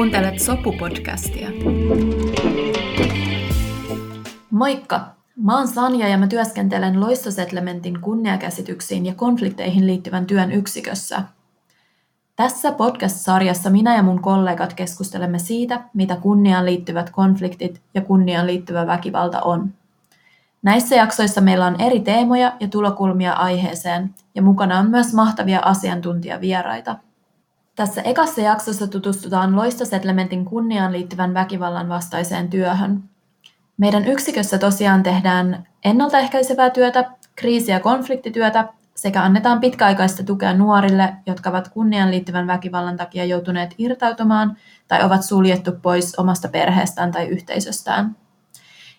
Kuuntelet Sopu-podcastia. Moikka! Mä oon Sanja ja mä työskentelen Loistosetlementin kunniakäsityksiin ja konflikteihin liittyvän työn yksikössä. Tässä podcast-sarjassa minä ja mun kollegat keskustelemme siitä, mitä kunniaan liittyvät konfliktit ja kunniaan liittyvä väkivalta on. Näissä jaksoissa meillä on eri teemoja ja tulokulmia aiheeseen, ja mukana on myös mahtavia asiantuntijavieraita. Tässä ekassa jaksossa tutustutaan Loistosetlementin kunniaan liittyvän väkivallan vastaiseen työhön. Meidän yksikössä tosiaan tehdään ennaltaehkäisevää työtä, kriisi- ja konfliktityötä sekä annetaan pitkäaikaista tukea nuorille, jotka ovat kunniaan liittyvän väkivallan takia joutuneet irtautumaan tai ovat suljettu pois omasta perheestään tai yhteisöstään.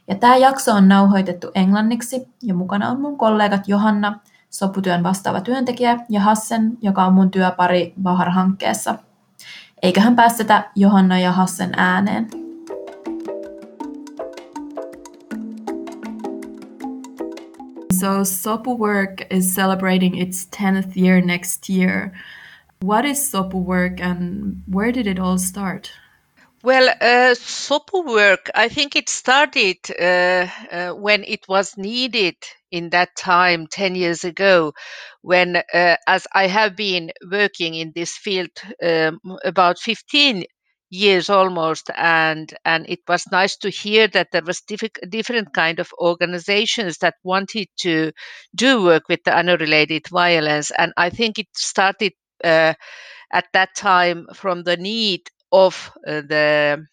Ja tämä jakso on nauhoitettu englanniksi ja mukana on mun kollegat Johanna, soputyön vastaava työntekijä, ja Hassen, joka on mun työpari Bahar-hankkeessa. Eiköhän päästetä Johanna ja Hassen ääneen. So Sopu Work is celebrating its 10th year next year. What is Sopu Work and where did it all start? Well, uh, Sopu work, I think it started uh, uh, when it was needed in that time, 10 years ago, when, uh, as I have been working in this field um, about 15 years almost and and it was nice to hear that there was diff- different kind of organizations that wanted to do work with the honor related violence and i think it started uh, at that time from the need of uh, the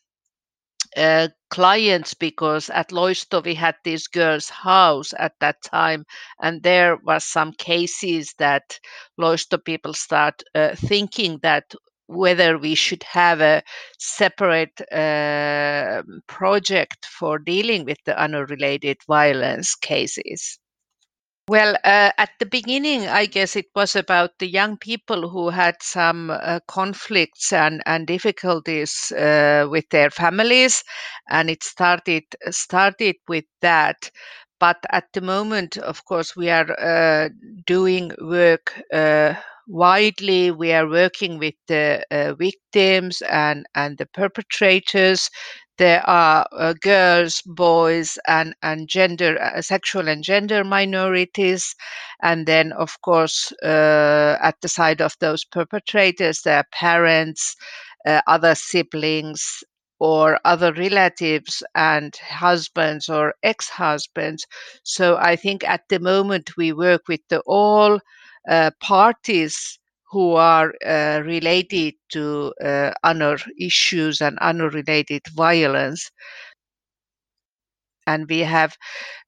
uh, clients because at Loisto we had this girl's house at that time, and there was some cases that Loisto people start uh, thinking that whether we should have a separate uh, project for dealing with the honor related violence cases. Well, uh, at the beginning, I guess it was about the young people who had some uh, conflicts and, and difficulties uh, with their families, and it started started with that. But at the moment, of course, we are uh, doing work uh, widely. We are working with the uh, victims and and the perpetrators there are uh, girls, boys, and and gender, uh, sexual and gender minorities, and then of course uh, at the side of those perpetrators, there are parents, uh, other siblings, or other relatives and husbands or ex-husbands. So I think at the moment we work with the all uh, parties who are uh, related to uh, honor issues and honor related violence. And we have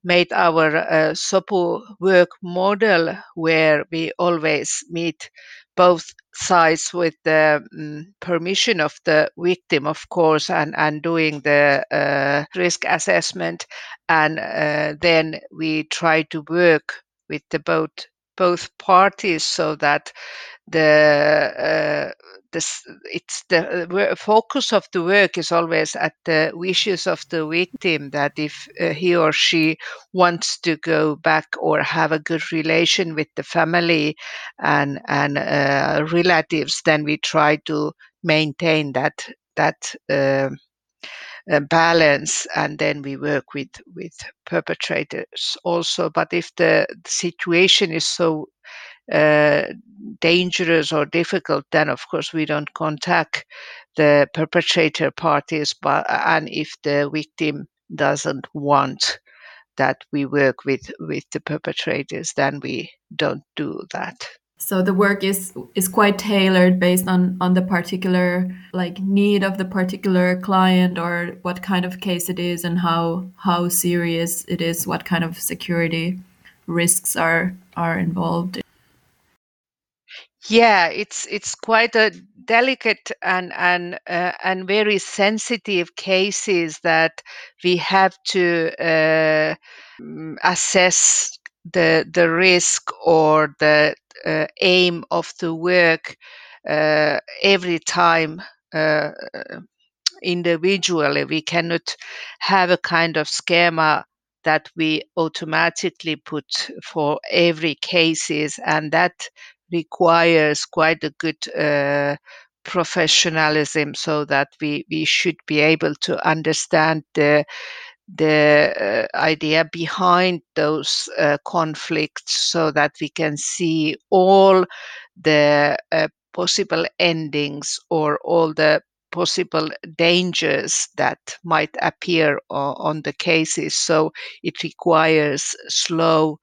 made our uh, SOPU work model where we always meet both sides with the um, permission of the victim, of course, and, and doing the uh, risk assessment. And uh, then we try to work with the both both parties so that the uh, this it's the uh, focus of the work is always at the wishes of the victim that if uh, he or she wants to go back or have a good relation with the family and and uh, relatives then we try to maintain that that uh, uh, balance and then we work with with perpetrators also. But if the situation is so uh, dangerous or difficult, then of course we don't contact the perpetrator parties. But and if the victim doesn't want that we work with with the perpetrators, then we don't do that. So the work is is quite tailored based on on the particular like need of the particular client or what kind of case it is and how how serious it is, what kind of security risks are are involved. Yeah, it's it's quite a delicate and and uh, and very sensitive cases that we have to uh, mm, assess the the risk or the uh, aim of the work uh, every time uh, individually. We cannot have a kind of schema that we automatically put for every cases and that requires quite a good uh, professionalism so that we, we should be able to understand the the uh, idea behind those uh, conflicts so that we can see all the uh, possible endings or all the possible dangers that might appear on the cases. So it requires slow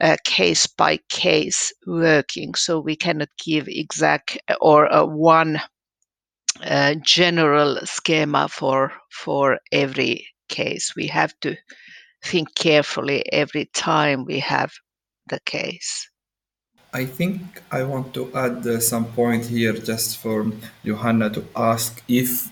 uh, case by case working. So we cannot give exact or uh, one uh, general schema for for every case. We have to think carefully every time we have the case. I think I want to add uh, some point here just for Johanna to ask if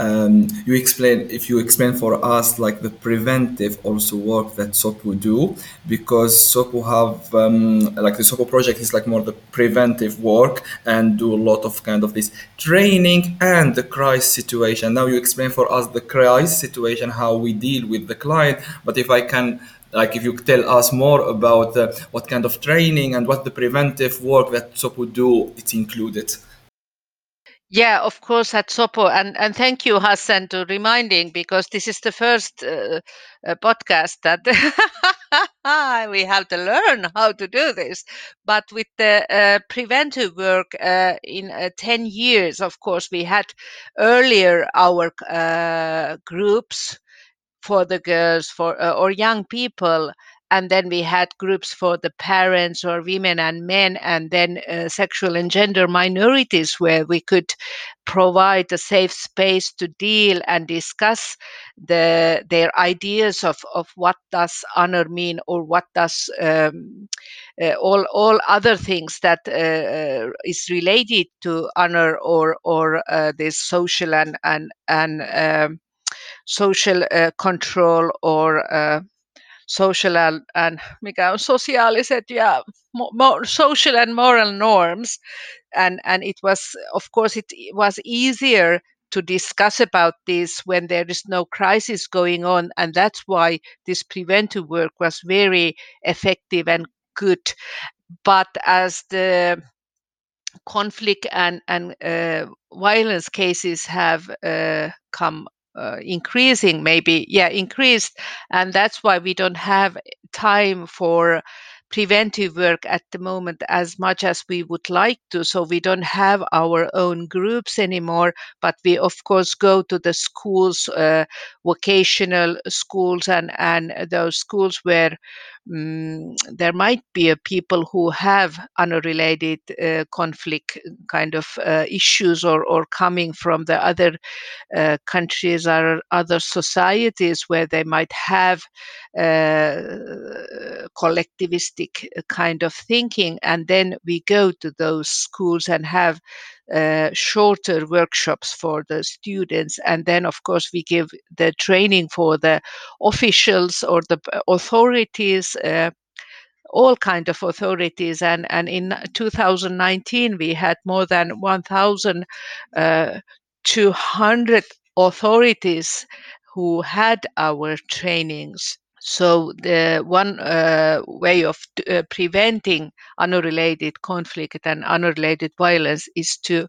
um, you explain if you explain for us like the preventive also work that SOPU do because SOPU have um, like the SOPU project is like more the preventive work and do a lot of kind of this training and the crisis situation. Now you explain for us the crisis situation how we deal with the client, but if I can like if you tell us more about uh, what kind of training and what the preventive work that SOPU do, it's included. Yeah, of course, at Sopu, and and thank you, Hassen, to reminding because this is the first uh, uh, podcast that we have to learn how to do this. But with the uh, preventive work uh, in uh, ten years, of course, we had earlier our uh, groups for the girls for or young people and then we had groups for the parents or women and men and then uh, sexual and gender minorities where we could provide a safe space to deal and discuss the their ideas of, of what does honor mean or what does um, uh, all all other things that uh, uh is related to honor or or uh, this social and and and um, social uh, control or social and, and mikä on sosiaaliset ja mo, mo, social and moral norms. And and it was of course it was easier to discuss about this when there is no crisis going on and that's why this preventive work was very effective and good. But as the conflict and and uh, violence cases have uh, come uh, increasing maybe yeah increased and that's why we don't have time for preventive work at the moment as much as we would like to. So we don't have our own groups anymore, but we of course go to the schools, uh, vocational schools, and and those schools where um, there might be people who have honor related uh, conflict kind of uh, issues or, or coming from the other uh, countries or other societies where they might have uh, collectivistic kind of thinking. And then we go to those schools and have uh, shorter workshops for the students. And then of course we give the training for the officials or the authorities uh, all kind of authorities. And and in 2019 we had more than 1200 uh, authorities who had our trainings so the one uh, way of uh, preventing honor related conflict and honor related violence is to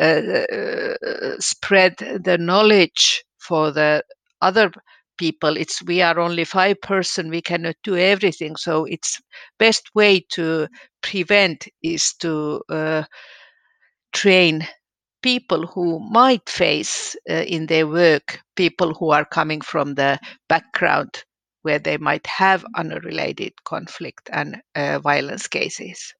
uh, uh, spread the knowledge for the other people. It's we are only five person. We cannot do everything. So it's best way to prevent is to uh, train people who might face uh, in their work people who are coming from the background where they might have honor related conflict and uh, violence cases.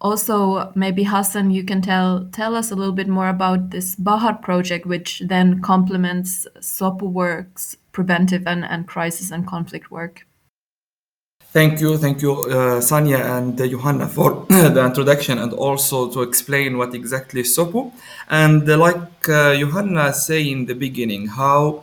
Also, maybe Hassen, you can tell tell us a little bit more about this Bahar project, which then complements SOPU works, preventive and, and crisis and conflict work. Thank you, thank you, uh, Sanja and uh, Johanna for the introduction and also to explain what exactly is SOPU. And uh, like uh, Johanna said in the beginning, how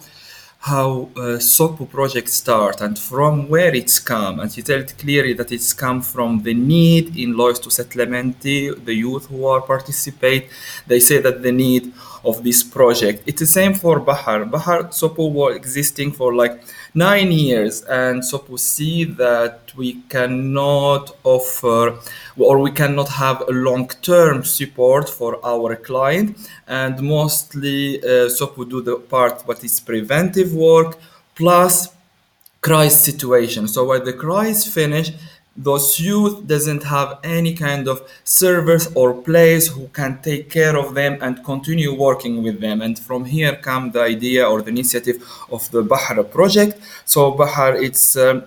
how uh, SOPU project start and from where it's come. And she told clearly that it's come from the need in Loisto setlementti, the youth who are participate. They say that the need of this project. It's the same for Bahar. Bahar SOPU was existing for like nine years, and Sopu see that we cannot offer or we cannot have a long-term support for our client, and mostly uh, Sopu do the part what is preventive work plus crisis situation. So when the crisis finish, those youth doesn't have any kind of service or place who can take care of them and continue working with them. And from here come the idea or the initiative of the bahar project. So bahar it's um,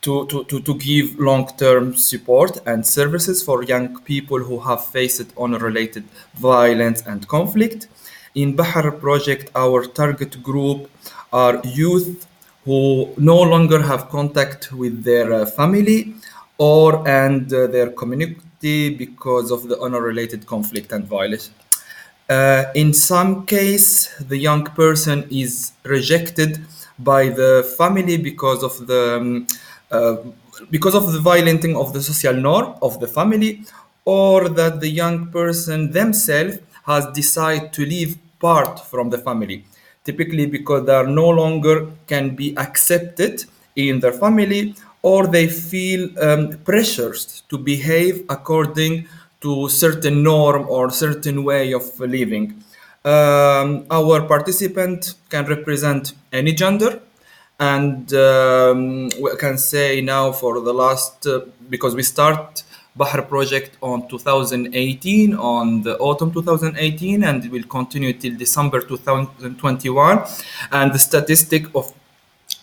to, to, to, give long-term support and services for young people who have faced honor-related violence and conflict. In bahar project our target group are youth who no longer have contact with their uh, family or and uh, their community because of the honor-related conflict and violence. Uh, in some case, the young person is rejected by the family because of the um, uh, because of the violating of the social norm of the family, or that the young person themselves has decided to leave part from the family. Typically, because they are no longer can be accepted in their family or they feel um, pressures to behave according to certain norm or certain way of living. Um, our participant can represent any gender, and um, we can say now for the last uh, because we start Bahar project on 2018 on the autumn 2018 and it will continue till December 2021 and the statistic of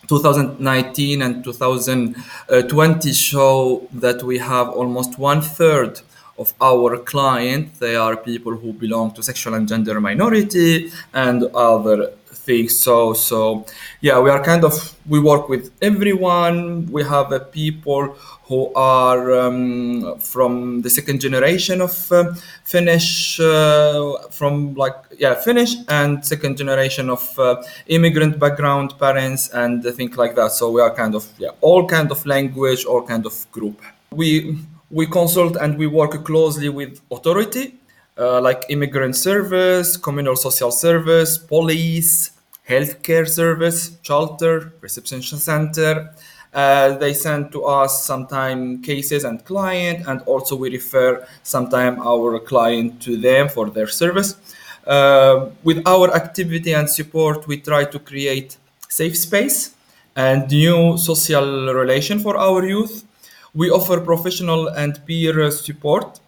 2019 and 2020 show that we have almost one third of our clients they are people who belong to sexual and gender minority and other things so so yeah we are kind of we work with everyone we have uh, people who are um, from the second generation of uh, Finnish, uh, from like yeah Finnish and second generation of uh, immigrant background parents and things like that. So we are kind of yeah all kind of language, all kind of group. We we consult and we work closely with authority uh, like immigrant service, communal social service, police, healthcare service, shelter, reception center uh, they send to us sometimes cases and client, and also we refer sometimes our client to them for their service. Uh, with our activity and support, we try to create safe space and new social relation for our youth. We offer professional and peer support,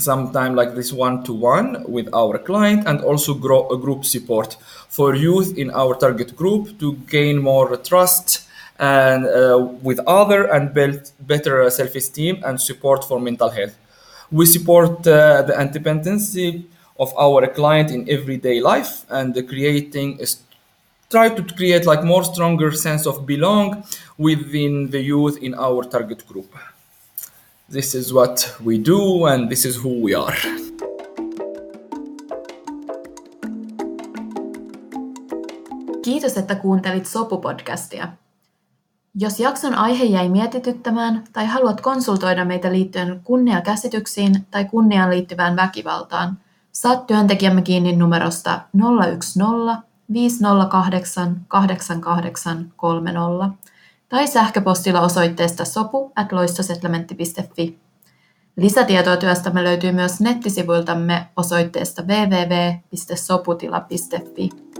sometime like this one-to-one with our client, and also grow a group support for youth in our target group to gain more trust and uh, with other and build better self-esteem and support for mental health. We support uh, the independency of our client in everyday life and creating a try to create like more stronger sense of belong within the youth in our target group. This is what we do and this is who we are. Kiitos, että kuuntelit Sopu-podcastia. Jos jakson aihe jäi mietityttämään tai haluat konsultoida meitä liittyen kunniakäsityksiin tai kunniaan liittyvään väkivaltaan, saat työntekijämme kiinni numerosta 010 508 8830 tai sähköpostilla osoitteesta sopu. Lisätietoa työstämme löytyy myös nettisivuiltamme osoitteesta www.soputila.fi.